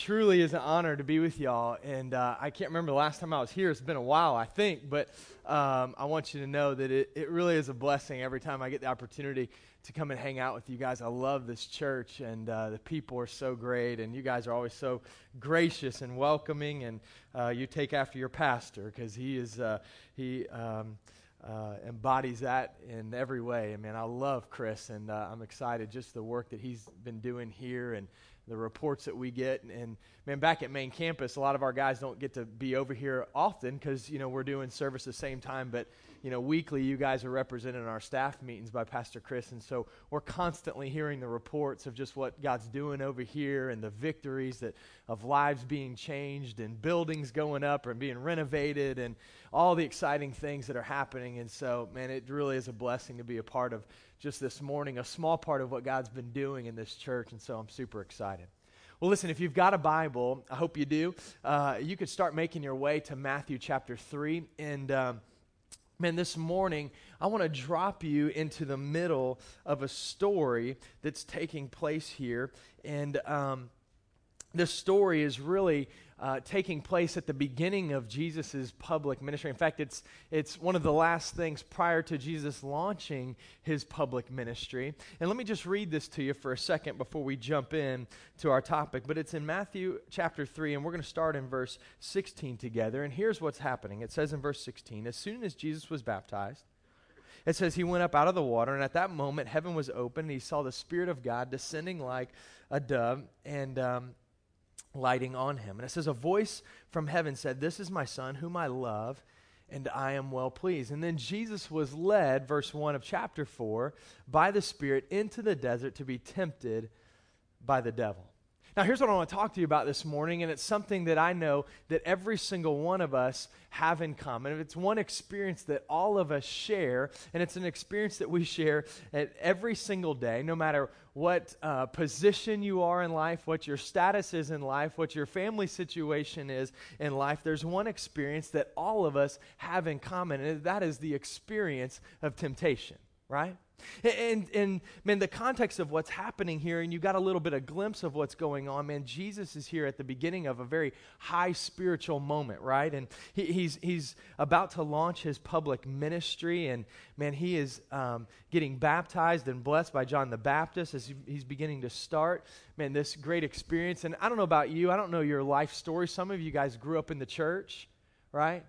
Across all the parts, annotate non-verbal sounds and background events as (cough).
truly is an honor to be with y'all. And uh, I can't remember the last time I was here. It's been a while, I think. But um, I want you to know that it, it really is a blessing every time I get the opportunity to come and hang out with you guys. I love this church, and uh, the people are so great. And you guys are always so gracious and welcoming. And uh, you take after your pastor because he is, uh, he. Um, uh, embodies that in every way. I mean, I love Chris, and uh, I'm excited just the work that he's been doing here and the reports that we get. And, and, man, back at main campus, a lot of our guys don't get to be over here often because you know we're doing service the same time. But you know, weekly, you guys are represented in our staff meetings by Pastor Chris, and so we're constantly hearing the reports of just what God's doing over here and the victories that of lives being changed and buildings going up and being renovated and all the exciting things that are happening. And so, man, it really is a blessing to be a part of just this morning, a small part of what God's been doing in this church. And so I'm super excited. Well, listen, if you've got a Bible, I hope you do, uh, you could start making your way to Matthew chapter 3. And. Um, Man, this morning, I want to drop you into the middle of a story that's taking place here. And um, this story is really uh, taking place at the beginning of Jesus' public ministry. In fact, it's, it's one of the last things prior to Jesus launching his public ministry. And let me just read this to you for a second before we jump in to our topic. But it's in Matthew chapter 3, and we're going to start in verse 16 together. And here's what's happening it says in verse 16 As soon as Jesus was baptized, it says he went up out of the water, and at that moment heaven was open, and he saw the Spirit of God descending like a dove, and um, lighting on him. And it says, A voice from heaven said, This is my son, whom I love, and I am well pleased. And then Jesus was led, verse 1 of chapter 4, by the Spirit into the desert to be tempted by the devil. Now, here's what I want to talk to you about this morning, and it's something that I know that every single one of us have in common. It's one experience that all of us share, and it's an experience that we share at every single day, no matter what uh, position you are in life, what your status is in life, what your family situation is in life. There's one experience that all of us have in common, and that is the experience of temptation, right? And, and man, the context of what's happening here, and you got a little bit of glimpse of what's going on, man, Jesus is here at the beginning of a very high spiritual moment, right? And he, he's, he's about to launch his public ministry, and man, he is um, getting baptized and blessed by John the Baptist as he, he's beginning to start, man, this great experience. And I don't know about you, I don't know your life story. Some of you guys grew up in the church, right?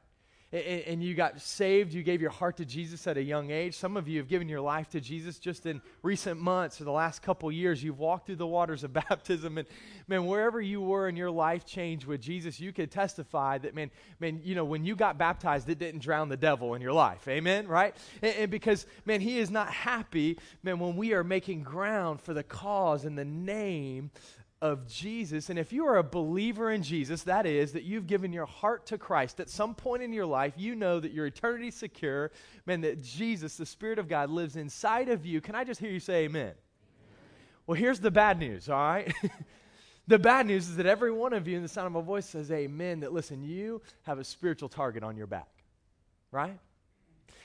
And, you got saved, you gave your heart to Jesus at a young age. Some of you have given your life to Jesus just in recent months or the last couple years. You've walked through the waters of (laughs) baptism, and man, wherever you were in your life change with Jesus, you could testify that, man, man, you know, when you got baptized, it didn't drown the devil in your life. Amen, right? And, and because, man, he is not happy, man, when we are making ground for the cause and the name of Jesus. And if you are a believer in Jesus, that is, that you've given your heart to Christ, at some point in your life, you know that your eternity is secure, man, that Jesus, the Spirit of God, lives inside of you. Can I just hear you say amen? amen. Well, here's the bad news, all right? (laughs) the bad news is that every one of you in the sound of my voice says amen, that listen, you have a spiritual target on your back, right?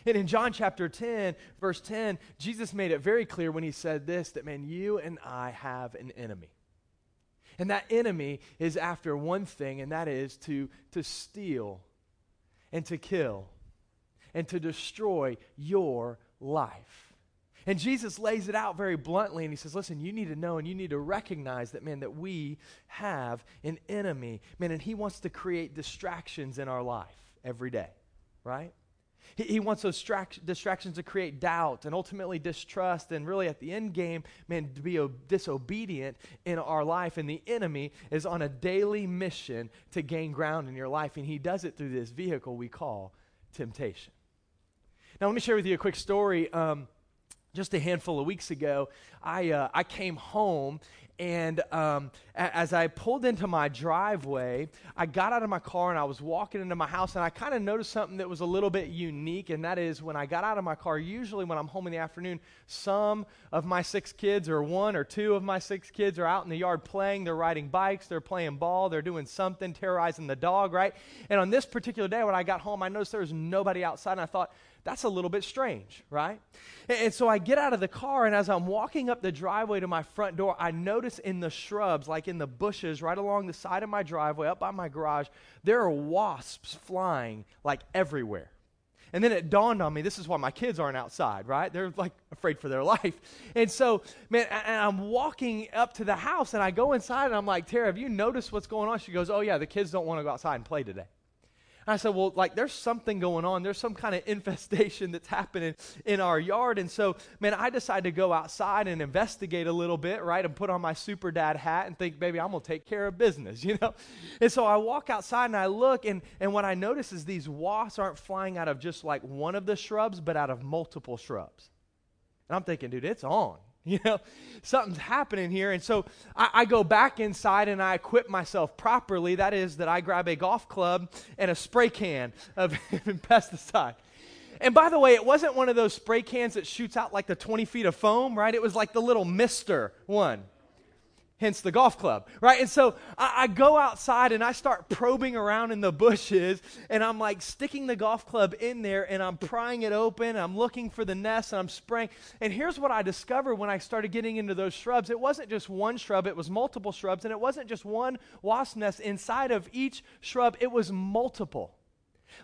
And in John chapter 10, verse 10, Jesus made it very clear when he said this that, man, you and I have an enemy. And that enemy is after one thing, and that is to, to steal and to kill and to destroy your life. And Jesus lays it out very bluntly, and he says, Listen, you need to know and you need to recognize that, man, that we have an enemy. Man, and he wants to create distractions in our life every day, right? He, he wants those distractions to create doubt and ultimately distrust, and really at the end game, man, to be disobedient in our life. And the enemy is on a daily mission to gain ground in your life, and he does it through this vehicle we call temptation. Now, let me share with you a quick story. Um, just a handful of weeks ago, I, uh, I came home and um, a- as I pulled into my driveway, I got out of my car and I was walking into my house, and I kind of noticed something that was a little bit unique. And that is when I got out of my car, usually when I'm home in the afternoon, some of my six kids, or one or two of my six kids, are out in the yard playing. They're riding bikes, they're playing ball, they're doing something, terrorizing the dog, right? And on this particular day, when I got home, I noticed there was nobody outside, and I thought, that's a little bit strange, right? And, and, so I get out of the car, and as I'm walking up the driveway to my front door, I notice in the shrubs, like in the bushes right along the side of my driveway, up by my garage, there are wasps flying like everywhere. And then it dawned on me this is why my kids aren't outside, right? They're like afraid for their life. And so, man, and I'm walking up to the house and I go inside and I'm like, Tara, have you noticed what's going on? She goes, Oh, yeah, the kids don't want to go outside and play today. I said, well, like, there's something going on. There's some kind of (laughs) infestation that's happening in our yard. And so, man, I decided to go outside and investigate a little bit, right? And put on my super dad hat and think, baby, I'm going to take care of business, (laughs) you know? And so I walk outside and I look, and, and what I notice is these wasps aren't flying out of just like one of the shrubs, but out of multiple shrubs. And I'm thinking, dude, it's on. (laughs) You know, something's happening here. And so I, I, go back inside and I equip myself properly. That is, that I grab a golf club and a spray can of (laughs) pesticide. And by the way, it wasn't one of those spray cans that shoots out like the 20 feet of foam, right? It was like the little mister one hence the golf club, right? And so I, I, go outside and I start probing around in the bushes and I'm like sticking the golf club in there and I'm prying it open. I'm looking for the nest and I'm spraying. And here's what I discovered when I started getting into those shrubs it wasn't just one shrub, it was multiple shrubs, and it wasn't just one wasp nest. Inside of each shrub, it was multiple.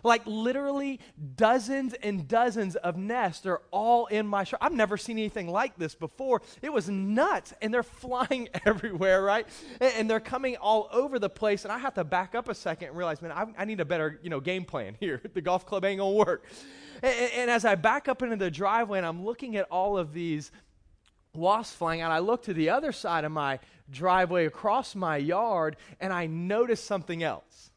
Like literally dozens and dozens of nests are all in my shrub. I've never seen anything like this before. It was nuts. And they're (laughs) flying everywhere, right? And, and, they're coming all over the place. And I have to back up a second and realize, man, I, I need a better, you know, game plan (laughs) here. the golf club ain't gonna work. And, and as I back up into the driveway and I'm looking at all of these wasps flying out, I look to the other side of my driveway across my yard and I notice something else.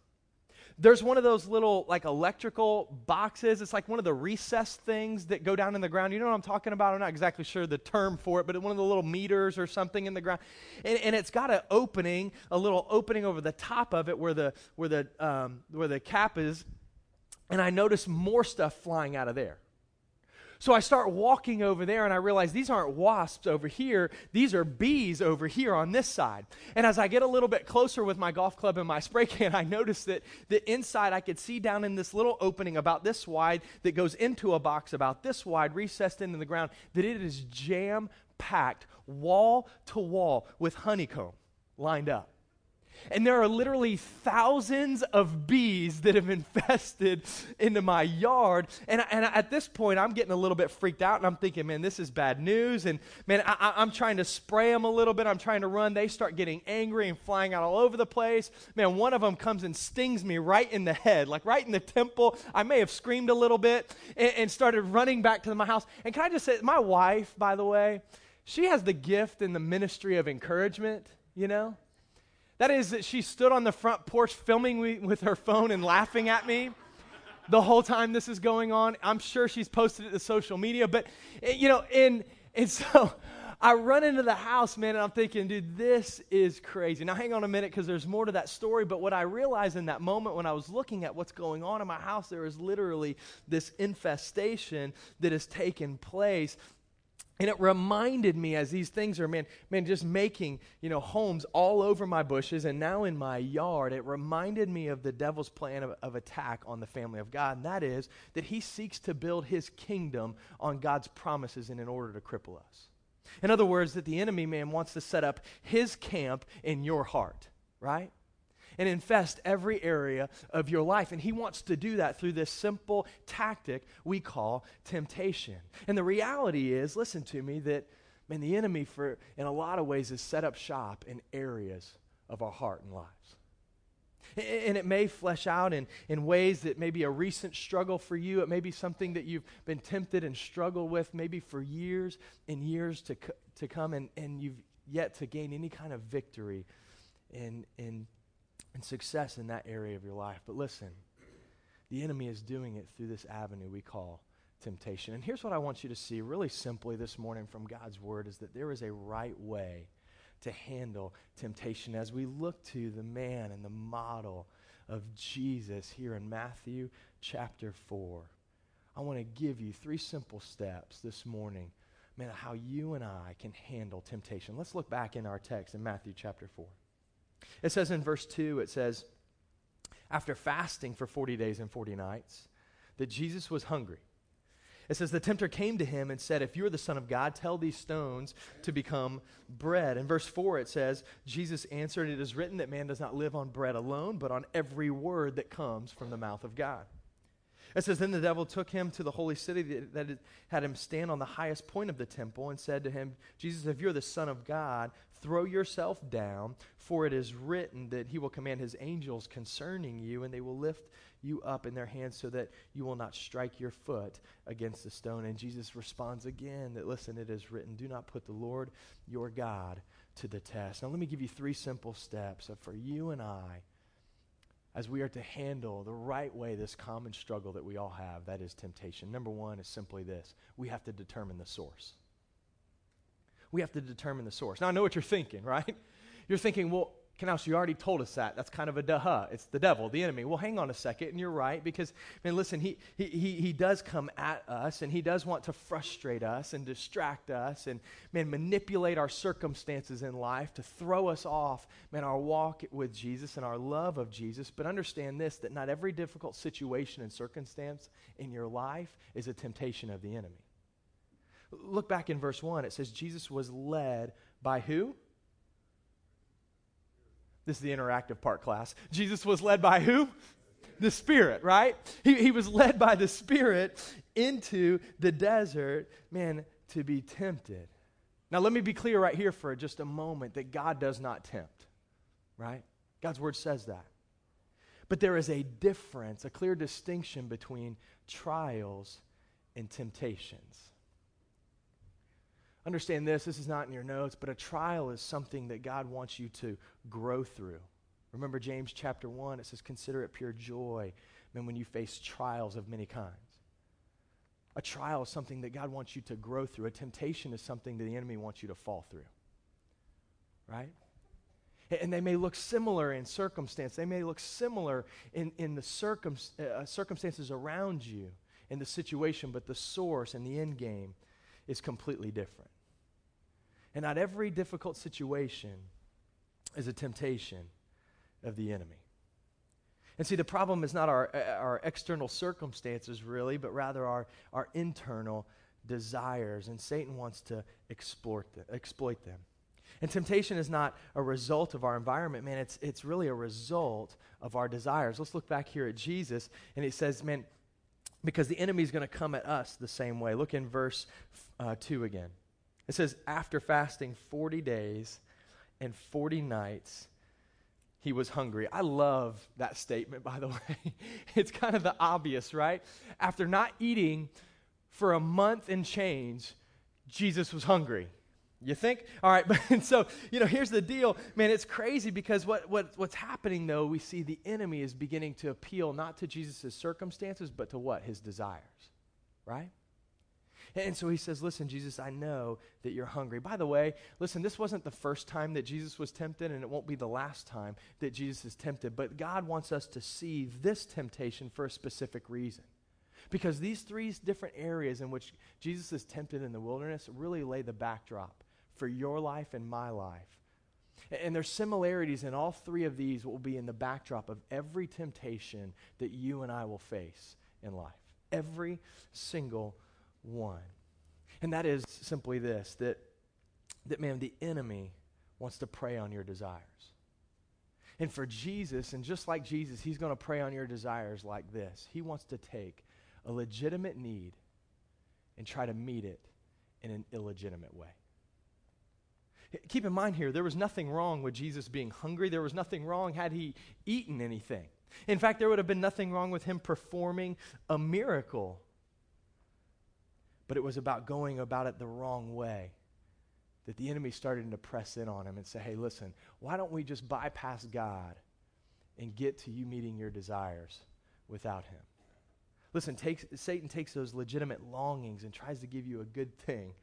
There's one of those little like electrical boxes. It's like one of the recessed things that go down in the ground. You know what I'm talking about? I'm not exactly sure the term for it, but one of the little meters or something in the ground. And, and it's got an opening, a little opening over the top of it where the where the um, where the cap is. And I notice more stuff flying out of there. So I start walking over there and I realize these aren't wasps over here, these are bees over here on this side. And as I get a little bit closer with my golf club and my spray can, I notice that the inside I could see down in this little opening about this wide that goes into a box about this wide, recessed into the ground, that it is jam packed, wall to wall with honeycomb lined up. And there are literally thousands of bees that have (laughs) infested into my yard. And, and at this point, I'm getting a little bit freaked out and I'm thinking, man, this is bad news. And man, I, I'm trying to spray them a little bit. I'm trying to run. They start getting angry and flying out all over the place. Man, one of them comes and stings me right in the head, like right in the temple. I may have screamed a little bit and, and started running back to my house. And can I just say, my wife, by the way, she has the gift and the ministry of encouragement, you know? That is, that she stood on the front porch filming me with her phone and laughing at me the whole time this is going on. I'm sure she's posted it to social media, but, eh, you know, and, and (laughs) so I run into the house, man, and I'm thinking, dude, this is crazy. Now, hang on a minute because there's more to that story, but what I realized in that moment when I was looking at what's going on in my house, there is literally this infestation that has taken place and it reminded me as these things are, man, man, just making, you know, homes all over my bushes and now in my yard, it reminded me of the devil's plan of, of attack on the family of God. And that is that he seeks to build his kingdom on God's promises and in order to cripple us. In other words, that the enemy, man, wants to set up his camp in your heart, right? And infest every area of your life. And he wants to do that through this simple tactic we call temptation. And the reality is, listen to me, that, man, the enemy, for, in a lot of ways, is set up shop in areas of our heart and lives. And it may flesh out in, in ways that may be a recent struggle for you. It may be something that you've been tempted and struggled with maybe for years and years to, to come, and, and you've yet to gain any kind of victory in, in and success in that area of your life. But listen, the enemy is doing it through this avenue we call temptation. And here's what I want you to see really simply this morning from God's word is that there is a right way to handle temptation as we look to the man and the model of Jesus here in Matthew chapter 4. I want to give you three simple steps this morning, man, how you and I can handle temptation. Let's look back in our text in Matthew chapter 4. It says in verse 2, it says, after fasting for 40 days and 40 nights, that Jesus was hungry. It says, The tempter came to him and said, If you're the Son of God, tell these stones to become bread. In verse 4, it says, Jesus answered, It is written that man does not live on bread alone, but on every word that comes from the mouth of God. It says, Then the devil took him to the holy city that, that had him stand on the highest point of the temple and said to him, Jesus, if you're the Son of God, throw yourself down, for it is written that he will command his angels concerning you, and they will lift you up in their hands so that you will not strike your foot against the stone. And Jesus responds again that, listen, it is written, do not put the Lord your God to the test. Now, let me give you three simple steps for you and I as we are to handle the right way this common struggle that we all have that is temptation. Number one is simply this we have to determine the source. We have to determine the source. Now, I know what you're thinking, right? (laughs) You're thinking, well, Canals, you already told us that. That's kind of a duh. It's the devil, the enemy. Well, hang on a second, and you're right, because, man, listen, he, he, he, he does come at us, and he does want to frustrate us and distract us and, man, manipulate our circumstances in life to throw us off, man, our walk with Jesus and our love of Jesus. But understand this that not every difficult situation and circumstance in your life is a temptation of the enemy. Look back in verse 1. It says, Jesus was led by who? This is the interactive part class. Jesus was led by who? The Spirit, right? He, he was led by the Spirit into the desert, man, to be tempted. Now, let me be clear right here for just a moment that God does not tempt, right? God's word says that. But there is a difference, a clear distinction between trials and temptations. Understand this, this is not in your notes, but a trial is something that God wants you to grow through. Remember James chapter 1, it says, Consider it pure joy, when you face trials of many kinds. A trial is something that God wants you to grow through. A temptation is something that the enemy wants you to fall through. Right? And they may look similar in circumstance. They may look similar in, in the circum, uh, circumstances around you, in the situation, but the source and the end game is completely different. And not every difficult situation is a temptation of the enemy. And see, the problem is not our, our external circumstances, really, but rather our, our internal desires. And Satan wants to exploit them, exploit them. And temptation is not a result of our environment, man. It's, it's really a result of our desires. Let's look back here at Jesus, and he says, man, because the enemy is going to come at us the same way. Look in verse uh, 2 again. It says, After fasting 40 days and 40 nights, he was hungry. I love that statement, by the (laughs) way. it's kind of the obvious, right? After not eating for a month and change, Jesus was hungry. You think? All right, (laughs) but and so, you know, here's the deal. Man, it's crazy because what, what, what's happening, though, we see the enemy is beginning to appeal not to Jesus' circumstances, but to what? His desires, right? And so he says, Listen, Jesus, I know that you're hungry. By the way, listen, this wasn't the first time that Jesus was tempted, and it won't be the last time that Jesus is tempted. But God wants us to see this temptation for a specific reason. Because these three different areas in which Jesus is tempted in the wilderness really lay the backdrop for your life and my life. And there's similarities in all three of these will be in the backdrop of every temptation that you and I will face in life. Every single one. And that is simply this that, that man, the enemy wants to prey on your desires. And for Jesus, and just like Jesus, he's going to prey on your desires like this. He wants to take a legitimate need and try to meet it in an illegitimate way. Keep in mind here, there was nothing wrong with Jesus being hungry. There was nothing wrong had he eaten anything. In fact, there would have been nothing wrong with him performing a miracle but it was about going about it the wrong way. That the enemy started to press in on him and say, hey, listen, why don't we just bypass God and get to you meeting your desires without him? Listen, takes, Satan takes those legitimate longings and tries to give you a good thing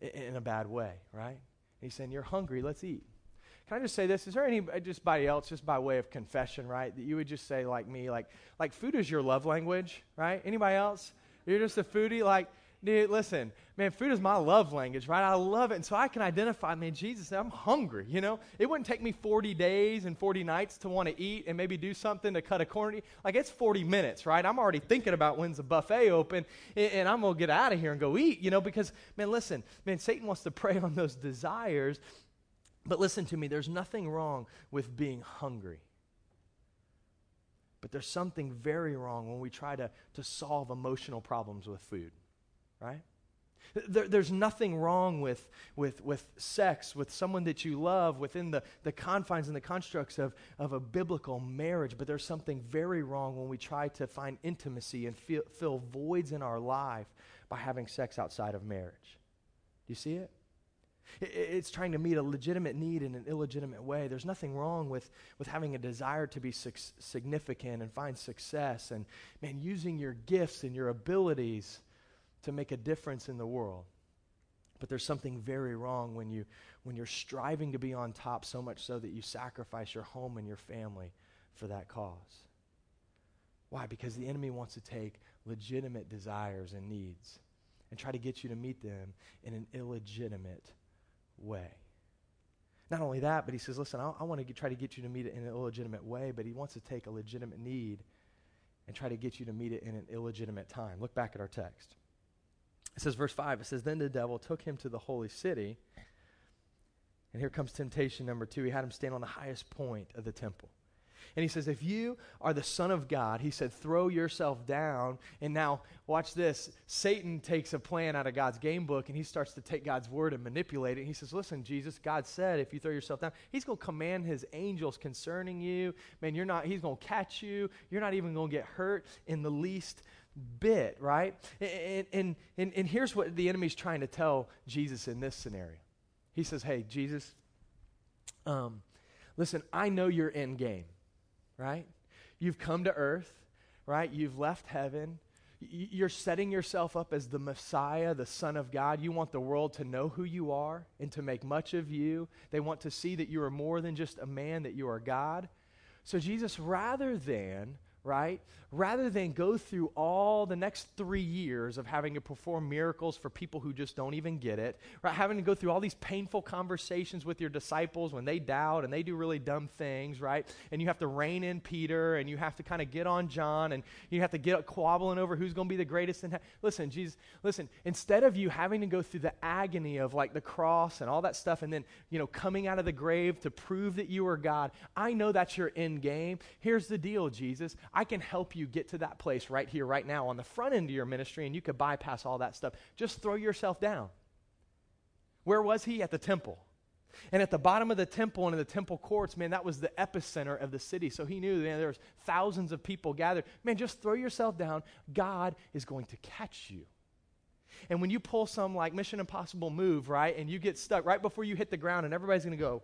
in, in a bad way, right? He's saying, You're hungry, let's eat. Can I just say this? Is there anybody uh, else, just by way of confession, right, that you would just say, like me, like, like food is your love language, right? Anybody else? You're just a foodie, like, Dude, listen, man, food is my love language, right? I love it. And so I can identify, man, Jesus, I'm hungry, you know? It wouldn't take me 40 days and 40 nights to want to eat and maybe do something to cut a corner. Like, it's 40 minutes, right? I'm already thinking about when's the buffet open and I'm going to get out of here and go eat, you know? Because, man, listen, man, Satan wants to (laughs) prey on those desires. But listen to me, there's nothing wrong with being hungry. But there's something very wrong when we try to, to solve emotional problems with food, right? There, there's nothing wrong with, with, with sex, with someone that you love within the, the confines and the constructs of, of a biblical marriage, but there's something very wrong when we try to find intimacy and feel, fill voids in our life by having sex outside of marriage. Do you see it? It's trying to meet a legitimate need in an illegitimate way. There's nothing wrong with, with having a desire to be su- significant and find success and, man, using your gifts and your abilities to make a difference in the world. But there's something very wrong when, you, when you're striving to be on top so much so that you sacrifice your home and your family for that cause. Why? Because the enemy wants to take legitimate desires and needs and try to get you to meet them in an illegitimate way. Not only that, but he says, listen, I, I want to try to get you to meet it in an illegitimate way, but he wants to take a legitimate need and try to get you to meet it in an illegitimate time. Look back at our text. It says, verse 5, it says, Then the devil took him to the holy city. And here comes temptation number two. He had him stand on the highest point of the temple. And he says, If you are the Son of God, he said, throw yourself down. And now, watch this. Satan takes a plan out of God's game book and he starts to take God's word and manipulate it. And he says, Listen, Jesus, God said, if you throw yourself down, he's going to command his angels concerning you. Man, you're not, he's going to catch you. You're not even going to get hurt in the least bit, right? And, and, and, and here's what the enemy's trying to tell Jesus in this scenario. He says, Hey, Jesus, um, listen, I know you're in game right? You've come to earth, right? You've left heaven. You're setting yourself up as the Messiah, the Son of God. You want the world to know who you are and to make much of you. They want to see that you are more than just a man, that you are God. So, Jesus, rather than right? Rather than go through all the next three years of having to perform miracles for people who just don't even get it, right? Having to go through all these painful conversations with your disciples when they doubt and they do really dumb things, right? And you have to rein in Peter and you have to kind of get on John and you have to get quabbling over who's going to be the greatest. In he- listen, Jesus, listen, instead of you having to go through the agony of like the cross and all that stuff and then, you know, coming out of the grave to prove that you are God, I know that's your end game. Here's the deal, Jesus. I can help you get to that place right here, right now, on the front end of your ministry, and you could bypass all that stuff. Just throw yourself down. Where was he? At the temple. And at the bottom of the temple and in the temple courts, man, that was the epicenter of the city. So he knew man, there was thousands of people gathered. Man, just throw yourself down. God is going to catch you. And when you pull some like Mission Impossible move, right, and you get stuck right before you hit the ground, and everybody's going to go,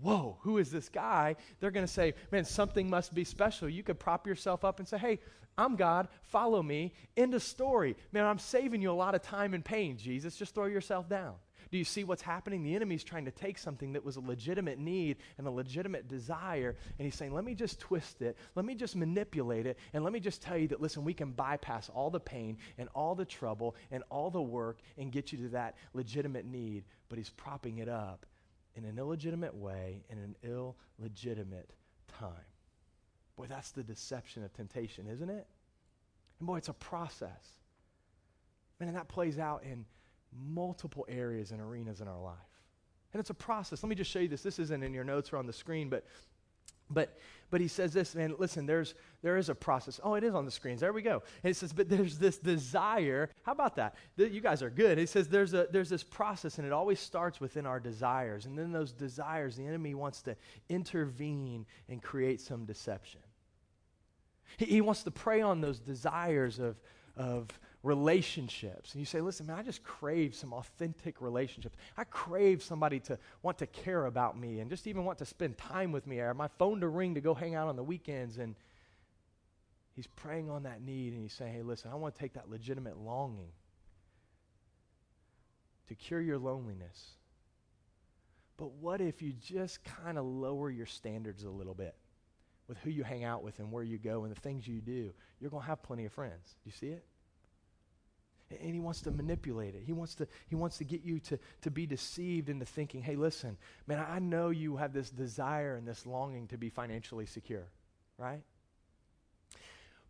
whoa, who is this guy? They're going to say, man, something must be special. You could prop yourself up and say, hey, I'm God, follow me. End of story. Man, I'm saving you a lot of time and pain, Jesus. Just throw yourself down. Do you see what's happening? The enemy's trying to take something that was a legitimate need and a legitimate desire, and he's saying, let me just twist it, let me just manipulate it, and let me just tell you that, listen, we can bypass all the pain and all the trouble and all the work and get you to that legitimate need. But he's propping it up in an illegitimate way in an illegitimate time. Boy, that's the deception of temptation, isn't it? And boy, it's a process. Man, and that plays out in multiple areas and arenas in our life. And it's a process. Let me just show you this. This isn't in your notes or on the screen, but but, but he says this, man, listen, there's, there is a process. Oh, it is on the screens. There we go. And he says, but there's this desire. How about that? You guys are good. He says there's, a, there's this process, and it always starts within our desires. And then those desires, the enemy wants to intervene and create some deception. He, he wants to prey on those desires of, of relationships. And you say, listen, man, I just crave some authentic relationships. I crave somebody to want to care about me and just even want to spend time with me or my phone to ring to go hang out on the weekends. And he's preying on that need and he's saying, hey, listen, I want to take that legitimate longing to cure your loneliness. But what if you just kind of lower your standards a little bit with who you hang out with and where you go and the things you do? You're going to have plenty of friends. You see it? and he wants to manipulate it. He wants to, he wants to get you to, to be deceived into thinking, hey, listen, man, I know you have this desire and this longing to be financially secure, right?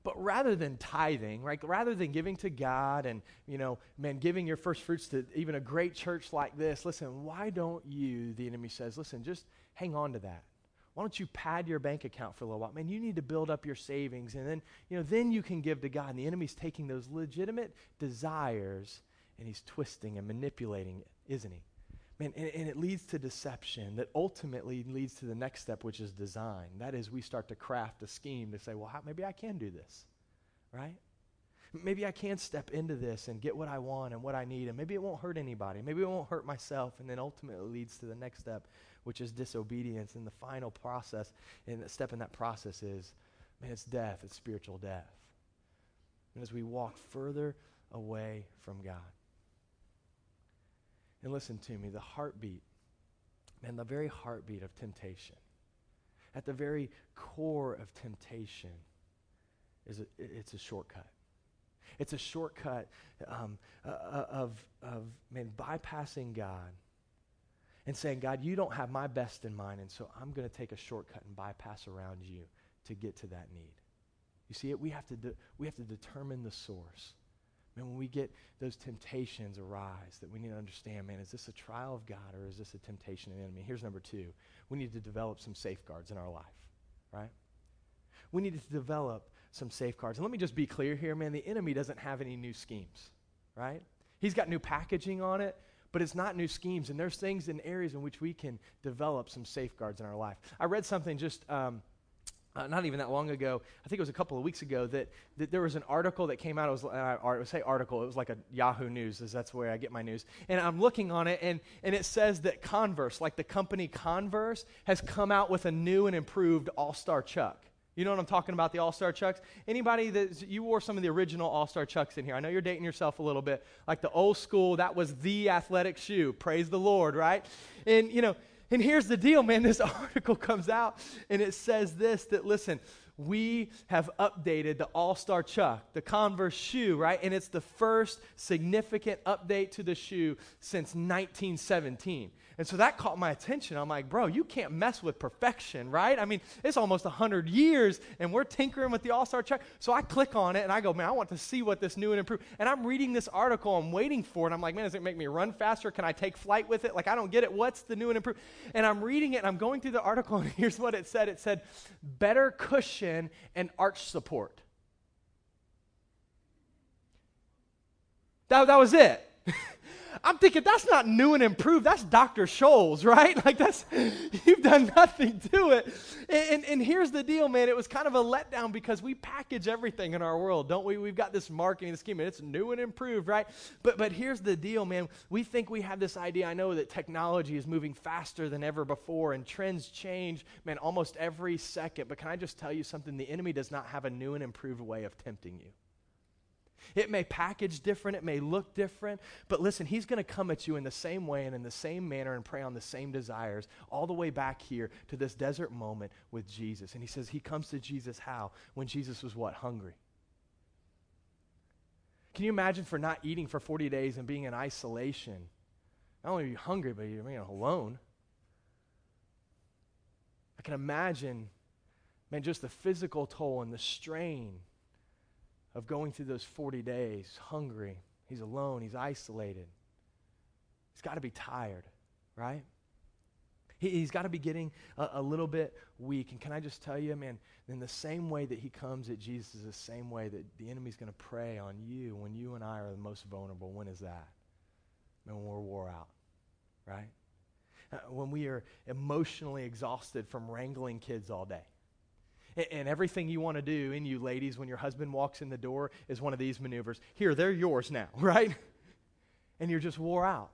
But rather than tithing, right, rather than giving to God and, you know, man, giving your first fruits to even a great church like this, listen, why don't you, the enemy says, listen, just hang on to that. Why don't you pad your bank account for a little while? Man, you need to build up your savings and then, you know, then you can give to God. And the enemy's taking those legitimate desires and he's twisting and manipulating it, isn't he? Man, and, and it leads to deception that ultimately leads to the next step, which is design. That is, we start to craft a scheme to say, well, how, maybe I can do this, right? Maybe I can step into this and get what I want and what I need, and maybe it won't hurt anybody. Maybe it won't hurt myself, and then ultimately leads to the next step, which is disobedience. And the final process, and the step in that process is, man, it's death, it's spiritual death. And as we walk further away from God. And listen to me, the heartbeat, man, the very heartbeat of temptation, at the very core of temptation, is a, it's a shortcut. It's a shortcut um, uh, uh of, of, man, bypassing God and saying, God, you don't have my best in mind, and so I'm going to take a shortcut and bypass around you to get to that need. You see it? We have to, de- we have to determine the source. Man, when we get those temptations arise, that we need to understand, man, is this a trial of God or is this a temptation of the enemy? Here's number two. We need to develop some safeguards in our life, right? We need to develop some safeguards. And let me just be clear here, man, the enemy doesn't have any new schemes, right? He's got new packaging on it, but it's not new schemes. And there's things in areas in which we can develop some safeguards in our life. I read something just um, uh, not even that long ago, I think it was a couple of weeks ago, that, that there was an article that came out. It was, uh, I would say article, it was like a Yahoo News, is that's where I get my news. And I'm looking on it, and, and it says that Converse, like the company Converse, has come out with a new and improved All Star Chuck. You know what I'm talking about, the All Star Chucks? Anybody that you wore some of the original All Star Chucks in here? I know you're dating yourself a little bit. Like the old school, that was the athletic shoe. Praise the Lord, right? And, you know, and here's the deal, man. (laughs) This article comes out and it says this that, listen, we have updated the All Star Chuck, the Converse shoe, right? And it's the first significant update to the shoe since 1917. And so that caught my attention. I'm like, bro, you can't mess with perfection, right? I mean, it's almost 100 years and we're tinkering with the All Star Chuck. So I click on it and I go, man, I want to see what this new and improved. And I'm reading this article, I'm waiting for it. I'm like, man, does it make me run faster? Can I take flight with it? Like, I don't get it. What's the new and improved? And I'm reading it and I'm going through the article (laughs) and here's what it said it said, better cushion and arch support. That, that was it. (laughs) I'm thinking that's not new and improved. That's Dr. Scholl's, (laughs) right? Like that's, you've done nothing to it. And, and, and, here's the deal, man. It was kind of a letdown because we package everything in our world, don't we? We've got this marketing scheme and it's new and improved, right? But, but here's the deal, man. We think we have this idea. I know that technology is moving faster than ever before and trends change, man, almost every second. But can I just tell you something? The enemy does not have a new and improved way of tempting you. It may package different, it may look different, but listen, he's going to come at you in the same way and in the same manner and prey on the same desires, all the way back here to this desert moment with Jesus. And he says he comes to Jesus how? When Jesus was what? Hungry. Can you imagine for not eating for 40 days and being in isolation? Not only are you hungry, but you're alone. I can imagine, man, just the physical toll and the strain of going through those 40 days hungry. He's alone, he's isolated. He's got to be tired, right? He, has got to be getting a, a, little bit weak. And can I just tell you, man, in the same way that he comes at Jesus is the same way that the enemy's going to prey on you when you and I are the most vulnerable. When is that? When we're wore out, right? Uh, when we are emotionally exhausted from wrangling kids all day and everything you want to do in you, ladies, when your husband walks in the door is one of these maneuvers. Here, they're yours now, (laughs) right? And you're just wore out.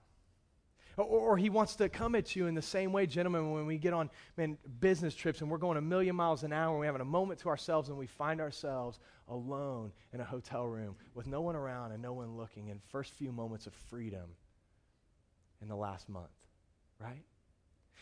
Or, or, he wants to come at you in the same way, gentlemen, when we get on man, business trips and we're going a million miles an hour and we're having a moment to ourselves and we find ourselves alone in a hotel room with no one around and no one looking in first few moments of freedom in the last month, right?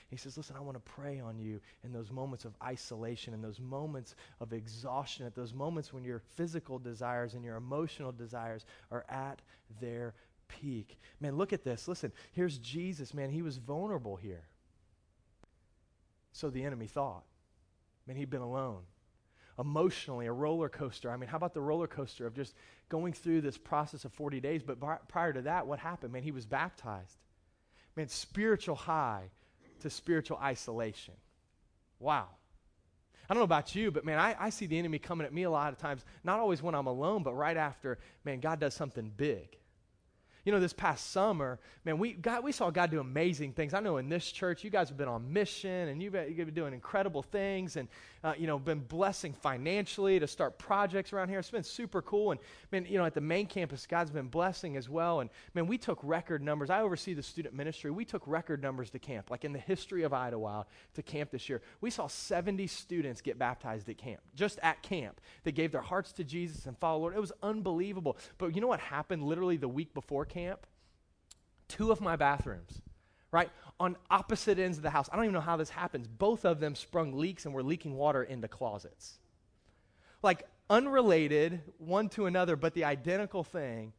He says, Listen, I want to prey on you in those moments of isolation, in those moments of exhaustion, at those moments when your physical desires and your emotional desires are at their peak. Man, look at this. Listen, here's Jesus, man. He was vulnerable here. So the enemy thought. Man, he'd been alone. Emotionally, a roller coaster. I mean, how about the roller coaster of just going through this process of 40 days? But prior to that, what happened? Man, he was baptized. Man, spiritual high to spiritual isolation. Wow. I don't know about you, but man, I, I see the enemy coming at me a lot of times, not always when I'm alone, but right after, man, God does something big you know, this past summer, man, we, God, we saw God do amazing things. I know in this church, you guys have been on mission and you've been, you've been doing incredible things and, uh, you know, been blessing financially to start projects around here. It's been super cool. And, man, you know, at the main campus, God's been blessing as well. And, man, we took record numbers. I oversee the student ministry. We took record numbers to camp, like in the history of Idlewild to camp this year. We saw 70 students get baptized at camp, just at camp. They gave their hearts to Jesus and followed Lord. It was unbelievable. But you know what happened literally the week before camp? Two of my bathrooms, right, on opposite ends of the house. I don't even know how this happens. Both of them sprung leaks and were leaking water into closets. Like unrelated one to another, but the identical thing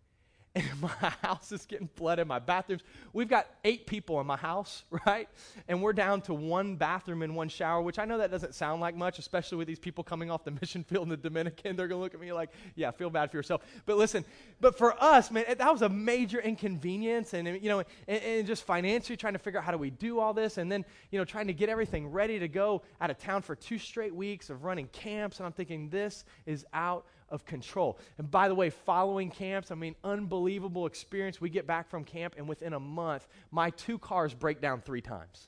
and (laughs) my house is getting flooded. My bathrooms. We've got eight people in my house, (laughs) right? And we're down to one bathroom and one shower, which I know that doesn't sound like much, especially with these people coming off the (laughs) mission field in the Dominican. They're going to look at me like, yeah, feel bad for yourself. But listen, but for us, man, that was a major inconvenience. And, you know, and, and just financially trying to figure out how do we do all this. And then, you know, trying to get everything ready to go out of town for two straight weeks of running camps. And I'm thinking, this is out of control. And by the way, following camps, I mean, unbelievable experience. We get back from camp, and within a month, my two cars break down three times.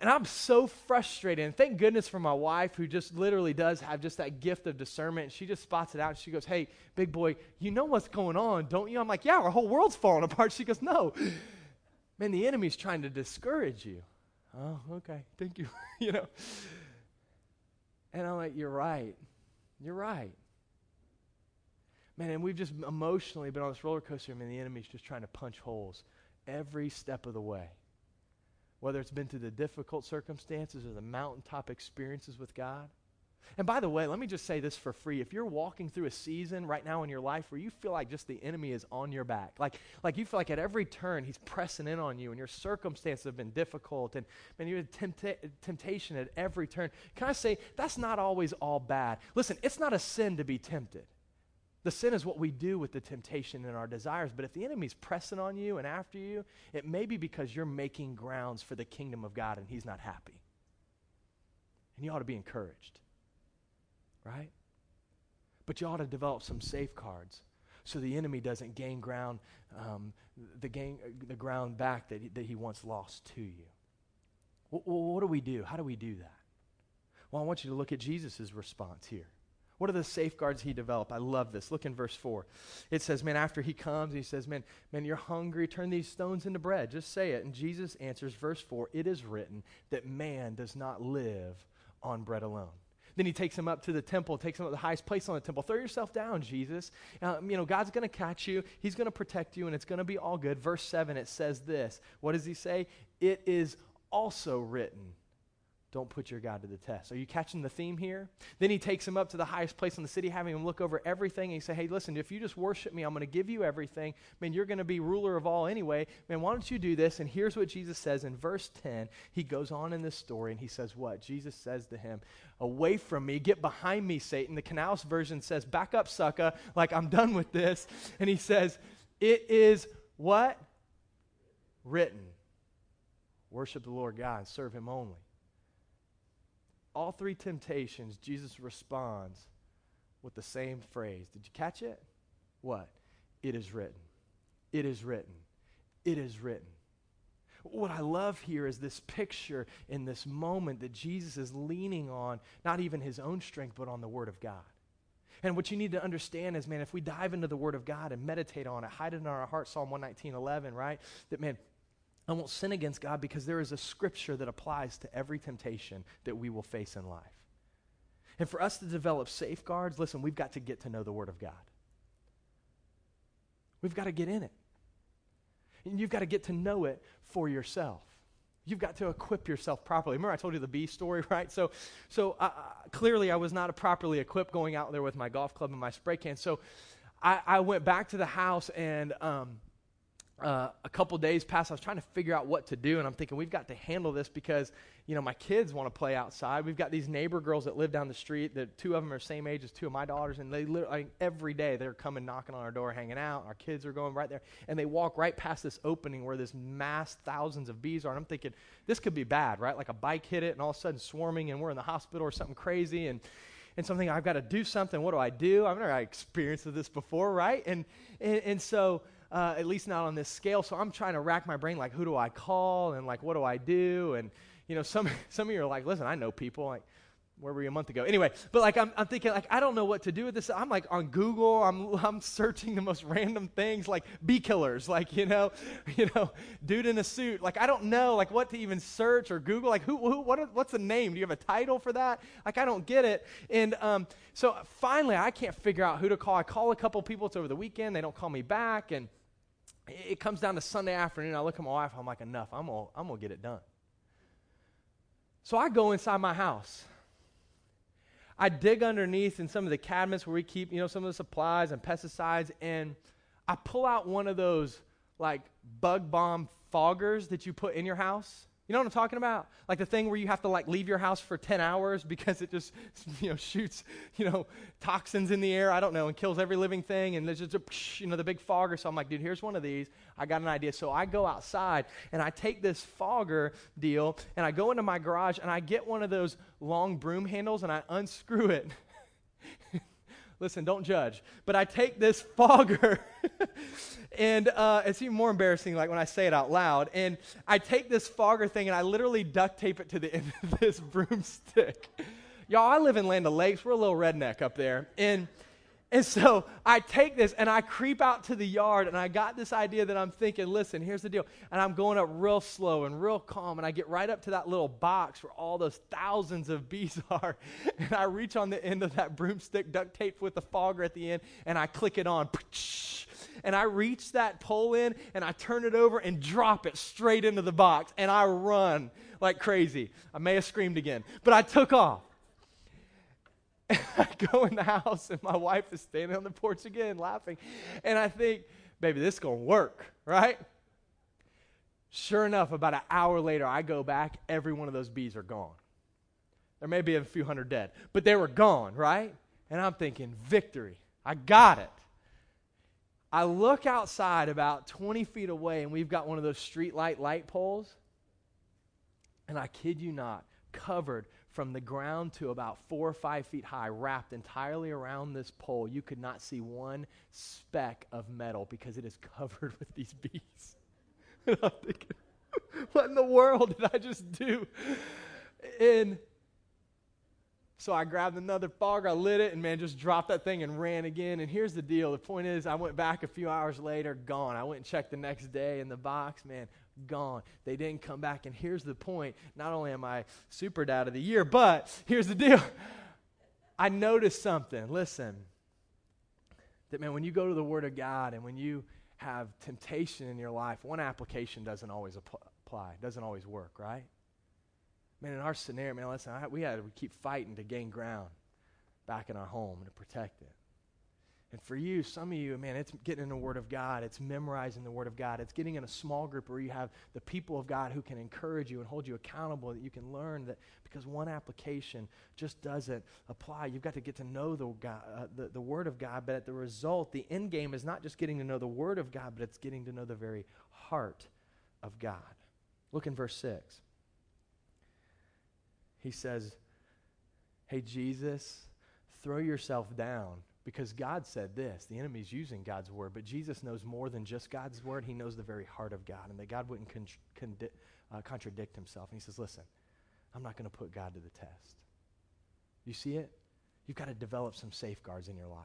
And I'm so frustrated. And thank goodness for my wife, who just literally does have just that gift of discernment. She just spots it out. And she goes, Hey, big boy, you know what's going on, don't you? I'm like, Yeah, our whole world's falling apart. She goes, No. Man, the enemy's trying to discourage you. Oh, okay. Thank you. (laughs) you know. And I'm like, You're right. You're right. Man, and we've just emotionally been on this roller coaster, and the enemy's just trying to punch holes every step of the way. Whether it's been through the difficult circumstances or the mountaintop experiences with God. And by the way, let me just say this for free. If you're walking through a season right now in your life where you feel like just the enemy is on your back, like, like you feel like at every turn he's pressing in on you and your circumstances have been difficult and, and you have tempta- temptation at every turn, can I say that's not always all bad? Listen, it's not a sin to be tempted. The sin is what we do with the temptation and our desires. But if the enemy's pressing on you and after you, it may be because you're making grounds for the kingdom of God and he's not happy. And you ought to be encouraged right? But you ought to develop some safeguards so the enemy doesn't gain ground, um, the, gain, the ground back that he, that he once lost to you. Well, what do we do? How do we do that? Well, I want you to look at Jesus' response here. What are the safeguards he developed? I love this. Look in verse 4. It says, Man, after he comes, he says, Man, man, you're hungry, turn these stones into bread. Just say it. And Jesus answers, verse 4, It is written that man does not live on bread alone. Then he takes him up to the temple, takes him up to the highest place on the temple. Throw yourself down, Jesus. Um, you know, God's going to catch you. He's going to protect you, and it's going to be all good. Verse 7, it says this. What does he say? It is also written. Don't put your God to the test. Are you catching the theme here? Then he takes him up to the highest place in the city, having him look over everything. And he say, Hey, listen, if you just worship me, I'm going to give you everything. Man, you're going to be ruler of all anyway. Man, why don't you do this? And here's what Jesus says in verse 10. He goes on in this story and he says, What? Jesus says to him, Away from me, get behind me, Satan. The Canals version says, Back up, sucker, like I'm done with this. And he says, It is what? Written. Worship the Lord God and serve him only all three temptations, Jesus responds with the same phrase. Did you catch it? What? It is written. It is written. It is written. What I love here is this picture in this moment that Jesus is leaning on not even his own strength, but on the Word of God. And what you need to understand is, man, if we dive into the Word of God and meditate on it, hide it in our heart, Psalm 119, 11, right? That, man, I won't sin against God because there is a scripture that applies to every temptation that we will face in life. And for us to develop safeguards, listen, we've got to get to know the Word of God. We've got to get in it. And you've got to get to know it for yourself. You've got to equip yourself properly. Remember, I told you the bee story, (laughs) right? So, so uh, clearly, I was not properly equipped going out there with my golf club and my spray can. So, I, I went back to the house and um, uh, a couple days passed. I was trying to figure out what to do, and I'm thinking we've got to handle this because you know my kids want to play outside. We've got these neighbor girls that live down the street. That two of them are same age as two of my daughters, and they literally every day they're coming knocking on our door, hanging out. Our kids are going right there, and they walk right past this opening where this mass thousands of bees are. And I'm thinking this could be bad, right? Like a bike hit it, and all of a sudden swarming, and we're in the hospital or something crazy, and and something I've got to do something. What do I do? I've never experienced this before, right? And and, and so uh, at least not on this scale. So I'm trying to rack my brain, like, who do I call and like, what do I do? And you know, (laughs) some some of you are like, listen, I know people. Like, where were you a month ago? Anyway, but like I'm, I'm thinking like I don't know what to do with this. I'm like on Google. I'm (laughs) I'm searching the most random things like bee killers, (laughs) like you know, you know, dude in a suit. Like I don't know like what to even search or Google. Like who, who what what's the name? Do you have a title for that? Like I don't get it. And um, so finally I can't figure out who to call. I call a couple people. It's over the weekend. They don't call me back and it comes down to Sunday afternoon. I look at my wife. I'm like, enough. I'm gonna, I'm gonna get it done. So I go inside my house. I dig underneath in some of the cabinets where we keep, you know, some of the supplies and pesticides, and I pull out one of those like bug bomb foggers that you put in your house. You know what I'm talking about? Like the thing where you have to like leave your house for 10 hours because it just, (laughs) you know, shoots, you know, toxins in the air, I don't know, and kills every living thing. And there's just a, you know, the big fogger. So I'm like, dude, here's one of these. I got an idea. So I go outside and I take this fogger deal and I go into my garage and I get one of those long broom handles and I unscrew it. (laughs) Listen, don't judge. But I take this (laughs) fogger, and uh, it's even more embarrassing like when I say it out loud. And I take this fogger thing and I literally duct tape it to the (laughs) end of this broomstick. Y'all, I live in Land Lakes. We're a little redneck up there. And and so I take this and I creep out to the yard and I got this idea that I'm thinking, listen, here's the deal. And I'm going up real slow and real calm and I get right up to that little box where all those thousands of bees (laughs) are. And I reach on the end of that broomstick duct taped with the fogger at the end and I click it on. (laughs) And I reach that pole in and I turn it over and drop it straight into the box and I run like crazy. I may have screamed again, but I took off. (laughs) I go in the house, and my wife is standing on the porch again laughing. And I think, baby, this is going to work, right? Sure enough, about an hour later, I go back, every one of those bees are gone. There may be a few hundred dead, but they were gone, right? And I'm thinking, victory. I got it. I look outside about 20 feet away, and we've got one of those street light light poles. And I kid you not, covered from the ground to about four or five feet high, wrapped entirely around this pole. You could not see one speck of metal because it is (laughs) covered with these bees. (laughs) and I'm thinking, (laughs) what in the world did I just do? And so I grabbed another fog, I lit it, and man, just dropped that thing and ran again. And here's the deal the point is, I went back a few hours later, gone. I went and checked the next day in the box, man, gone. They didn't come back. And here's the point not only am I super dad of the year, but here's the deal. (laughs) I noticed something. Listen, that man, when you go to the Word of God and when you have temptation in your life, one application doesn't always apply, doesn't always work, right? Man, in our scenario, man, listen, I, we had to keep fighting to gain ground back in our home and to protect it. And for you, some of you, man, it's getting in the Word of God. It's memorizing the Word of God. It's getting in a small group where you have the people of God who can encourage you and hold you accountable, that you can learn that because one application just doesn't apply. You've got to get to know the, God, uh, the, the Word of God, but at the result, the end game is not just getting to know the Word of God, but it's getting to know the very heart of God. Look in verse 6. He says, Hey, Jesus, throw yourself down because God said this. The enemy's using God's word, but Jesus knows more than just God's word. He knows the very heart of God, and that God wouldn't con- con- uh, contradict himself. And he says, Listen, I'm not going to put God to the test. You see it? You've got to develop some safeguards in your life.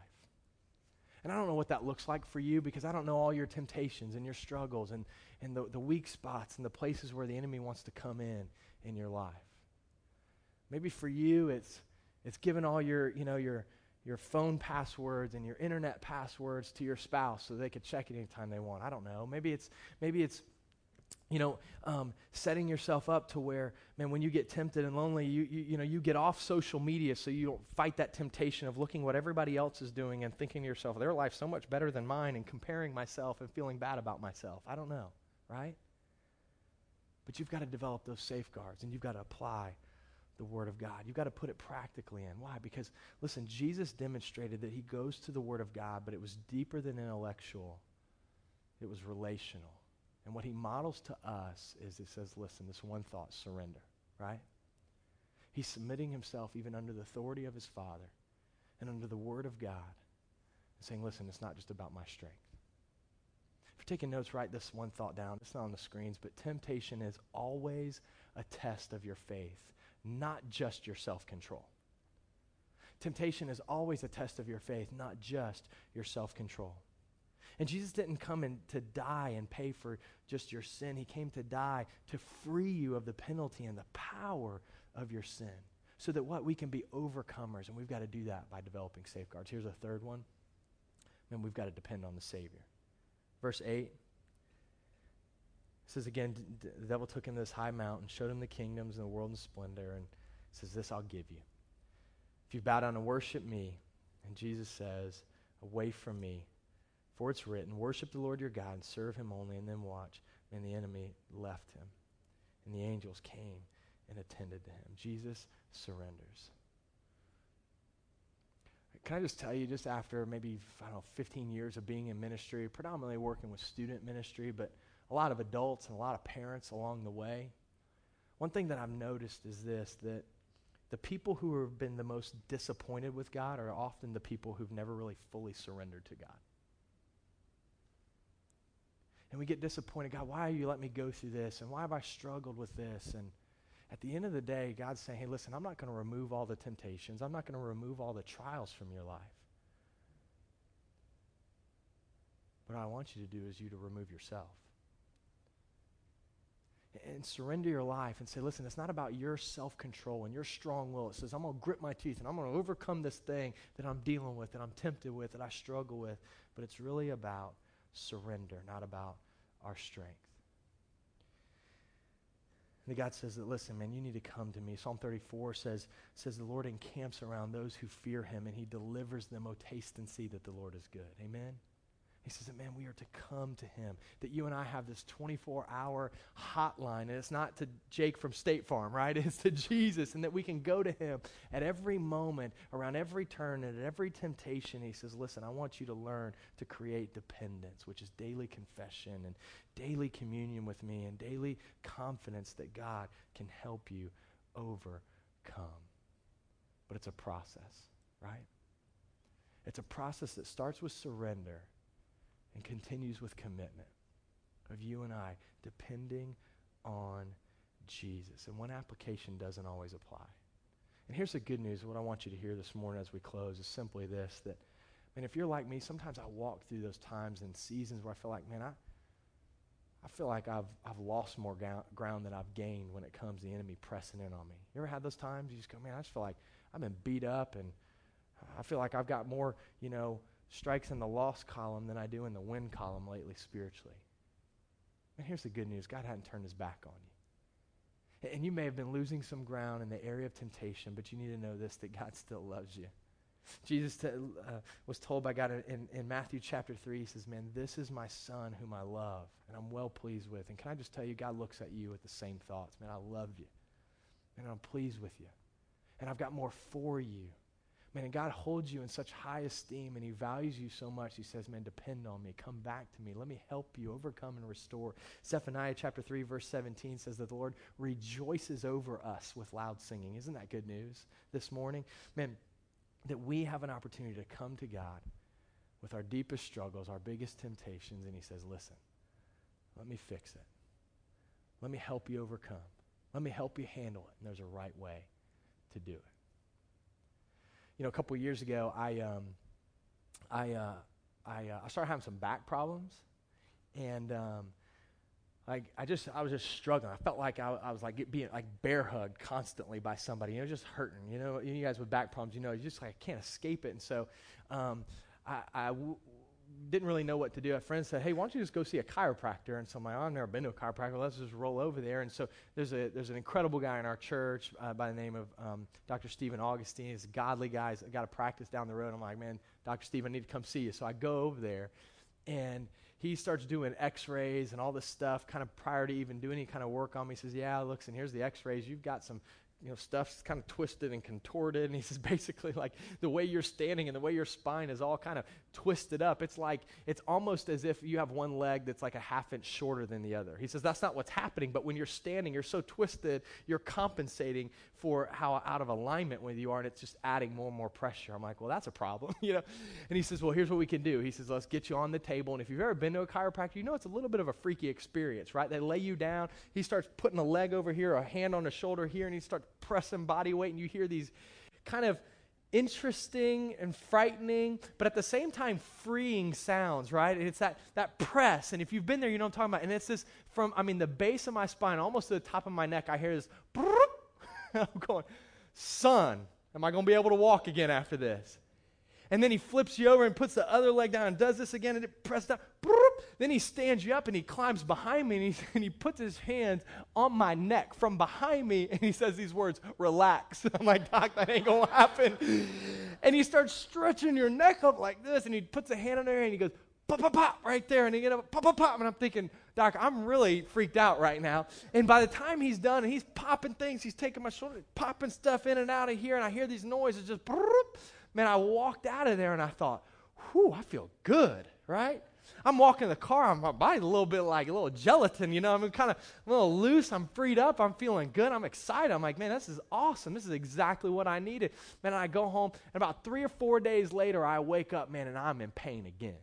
And I don't know what that looks like for you because I don't know all your temptations and your struggles and, and the, the weak spots and the places where the enemy wants to come in in your life. Maybe for you, it's, it's given all your, you know, your, your phone passwords and your internet passwords to your spouse so they could check it anytime they want. I don't know. Maybe it's maybe it's you know, um, setting yourself up to where, man, when you get tempted and lonely, you, you, you know, you get off social media so you don't fight that temptation of looking what everybody else is doing and thinking to yourself, their life's so much better than mine and comparing myself and feeling bad about myself. I don't know, right? But you've got to develop those safeguards and you've got to apply the Word of God. You've got to put it practically in. Why? Because, listen, Jesus demonstrated that He goes to the Word of God, but it was deeper than intellectual, it was relational. And what He models to us is He says, listen, this one thought surrender, right? He's submitting Himself even under the authority of His Father and under the Word of God and saying, listen, it's not just about my strength. If you're taking notes, write this one thought down. It's not on the screens, but temptation is always a test of your faith not just your self control. Temptation is always a test of your faith, not just your self control. And Jesus didn't come in to die and pay for just your sin. He came to die to free you of the penalty and the power of your sin. So that what? We can be overcomers. And we've got to do that by developing safeguards. Here's a third one. And we've got to depend on the Savior. Verse 8 says again, the devil took him to this high mountain, showed him the kingdoms and the world and splendor, and says, This I'll give you. If you bow down and worship me, and Jesus says, Away from me, for it's written, Worship the Lord your God and serve him only, and then watch. And the enemy left him, and the angels came and attended to him. Jesus surrenders. Can I just tell you, just after maybe, I don't know, 15 years of being in ministry, predominantly working with student ministry, but a lot of adults and a lot of parents along the way. One thing that I've noticed is this that the people who have been the most disappointed with God are often the people who've never really fully surrendered to God. And we get disappointed God, why are you letting me go through this? And why have I struggled with this? And at the end of the day, God's saying, hey, listen, I'm not going to remove all the temptations, I'm not going to remove all the trials from your life. What I want you to do is you to remove yourself and surrender your life and say, listen, it's not about your self control and your strong will. It says, I'm going to grip my teeth and I'm going to overcome this thing that I'm dealing with, that I'm tempted with, that I struggle with. But it's really about surrender, not about our strength. And God says that, listen, man, you need to come to me. Psalm 34 says, says the Lord encamps around those who fear him and he delivers them. Oh, taste and see that the Lord is good. Amen? He says that, man, we are to come to him. That you and I have this 24 hour hotline. And it's not to Jake from State Farm, right? (laughs) It's to Jesus. And that we can go to him at every moment, around every turn, and at every temptation. He says, listen, I want you to learn to create dependence, which is daily confession and daily communion with me and daily confidence that God can help you overcome. But it's a process, right? It's a process that starts with surrender and continues with commitment of you and I depending on Jesus. And one application doesn't always apply. And here's the good news. What I want you to hear this morning as we close is simply this that, man, if you're like me, sometimes I walk through those times and seasons where I feel like, man, I, I feel like I've, I've lost more ga- ground than I've gained when it comes to the enemy pressing in on me. You ever had those times? You just go, man, I just feel like I've been beat up and I feel like I've got more, you know, strikes in the loss column than I do in the win column lately spiritually. And here's the good news God hadn't turned his back on you. And you may have been losing some ground in the area of temptation, but you need to know this that God still loves you. Jesus t- uh, was told by God in, in Matthew chapter 3, he says, Man, this is my son whom I love, and I'm well pleased with. And can I just tell you, God looks at you with the same thoughts. Man, I love you, and I'm pleased with you, and I've got more for you. Man, and God holds you in such high esteem and He values you so much. He says, Man, depend on me. Come back to me. Let me help you overcome and restore. Zephaniah chapter 3, verse 17 says that the Lord rejoices over us with loud singing. Isn't that good news this morning? Man, that we have an opportunity to come to God with our deepest struggles, our biggest temptations, and He says, Listen, let me fix it. Let me help you overcome. Let me help you handle it. And there's a right way to do it you know, a couple years ago, I, um, I, uh, I, uh, I started having some back problems. And um, like I just I was just struggling. I felt like I, I was like being like bear hugged constantly by somebody. You know, just hurting. You know, you guys with back problems, you know, you just like can't escape it. And so um, I, I w- didn't really know what to do. A friend said, "Hey, why don't you just go see a chiropractor?" And so I'm like, oh, "I've never been to a chiropractor. Let's just roll over there." And so there's a there's an incredible guy in our church uh, by the name of um, Dr. Stephen Augustine. He's a godly guy. He's got a practice down the road. I'm like, "Man, Dr. Stephen, I need to come see you." So I go over there, and he starts doing x-rays and all this stuff kind of prior to even doing any kind of work on me he says yeah looks and here's the x-rays you've got some you know, stuff's kind of twisted and contorted. And he (laughs) says basically like the way you're standing and the way your spine is all kind of twisted up. It's like, it's almost as if you have one leg that's like a half inch shorter than the other. He says that's not what's happening, but when you're standing, you're so twisted, you're compensating for how out of alignment with you are, and it's just adding more and more pressure. I'm like, well, that's a problem, (laughs) you know? And he says, well, here's what we can do. He says, let's get you on the table. And if you've ever been to a chiropractor, you know it's a little bit of a freaky experience, right? They lay you down. He starts putting a leg over here, a hand on a shoulder here, and he starts pressing body weight, and you hear these kind of interesting and frightening, but at the same time freeing sounds, right? And it's that, that press. And if you've been there, you know what I'm talking about. And it's this from, I mean, the base of my spine, almost to the top of my neck, I hear this. (laughs) I'm going, son, am I going to be able to walk again after this? And then he flips you over and puts the other leg down and does this again and it presses down. Then he stands you up and he climbs behind me and he, (laughs) and he puts his hands on my neck from behind me and he says these words, relax. (laughs) I'm like, Doc, that ain't to happen. And he starts stretching your neck up like this and he puts a hand on there and he goes, pop, pop, pop, right there. And he get up, pop, pop, pop. And I'm thinking, Doc, I'm really freaked out right now. And by the time he's done and he's popping things, he's taking my shoulder, popping stuff in and out of here, and I hear these noises just, man, I walked out of there and I thought, whew, I feel good, right? I'm walking the car, I'm, my body's a little bit like a little gelatin, you know. I'm kind of a little loose. I'm freed up. I'm feeling good. I'm excited. I'm like, man, this is awesome. This is exactly what I needed. Man, I go home, and about three or four days later, I wake up, man, and I'm in pain again.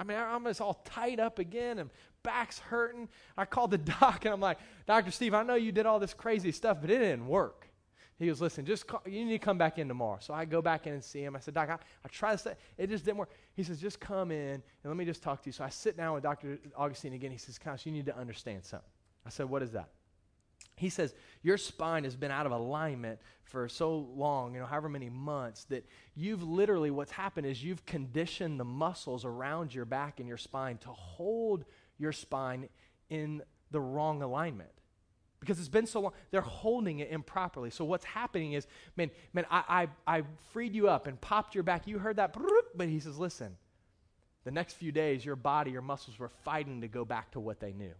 I mean, I'm just all tied up again, and back's hurting. I called the (laughs) doc, and I'm like, Dr. Steve, I know you did all this crazy stuff, but it didn't work. He goes, listen, just call, you need to come back in tomorrow. So I go back in and see him. I said, Doc, I, I tried this. It just didn't work. He says, just come in and let me just talk to you. So I sit down with Dr. Augustine again. He says, Gosh, you need to understand something. I said, what is that? He says, Your spine has been out of alignment for so long, you know, however many months, that you've literally, what's happened is you've conditioned the muscles around your back and your spine to hold your spine in the wrong alignment because it's been so long. They're holding it improperly. So what's happening is, man, man, I, I, I freed you up and popped your back. You heard that, but he says, listen, the next few days, your body, your muscles were fighting to go back to what they knew.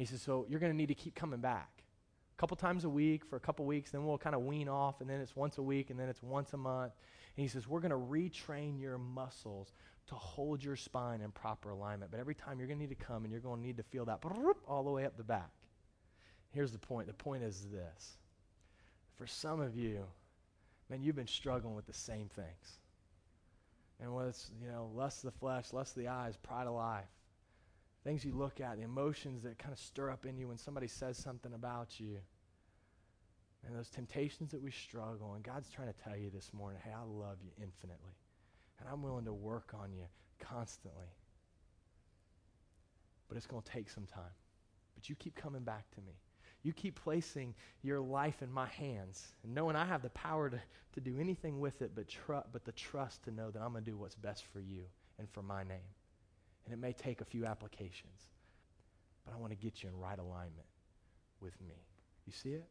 He says, so you're going to need to keep coming back. A couple times a week for a couple weeks, then we'll kind of wean off, and then it's once a week, and then it's once a month. And he says, we're going to retrain your muscles to hold your spine in proper alignment. But every time you're going to need to come and you're going to need to feel that (laughs) all the way up the back. Here's the point. The point is this. For some of you, man, you've been struggling with the same things. And it's, you know, lust of the flesh, lust of the eyes, pride of life, things you look at, the emotions that kind of stir up in you when somebody says something about you, and those temptations that we struggle. And God's trying to tell you this morning, hey, I love you infinitely. And I'm willing to work on you constantly. But it's going to take some time. But you keep coming back to me. You keep placing your life in my hands and knowing I have the power to, to do anything with it but, tr- but the trust to know that I'm going to do what's best for you and for my name. And it may take a few applications, but I want to get you in right alignment with me. You see it?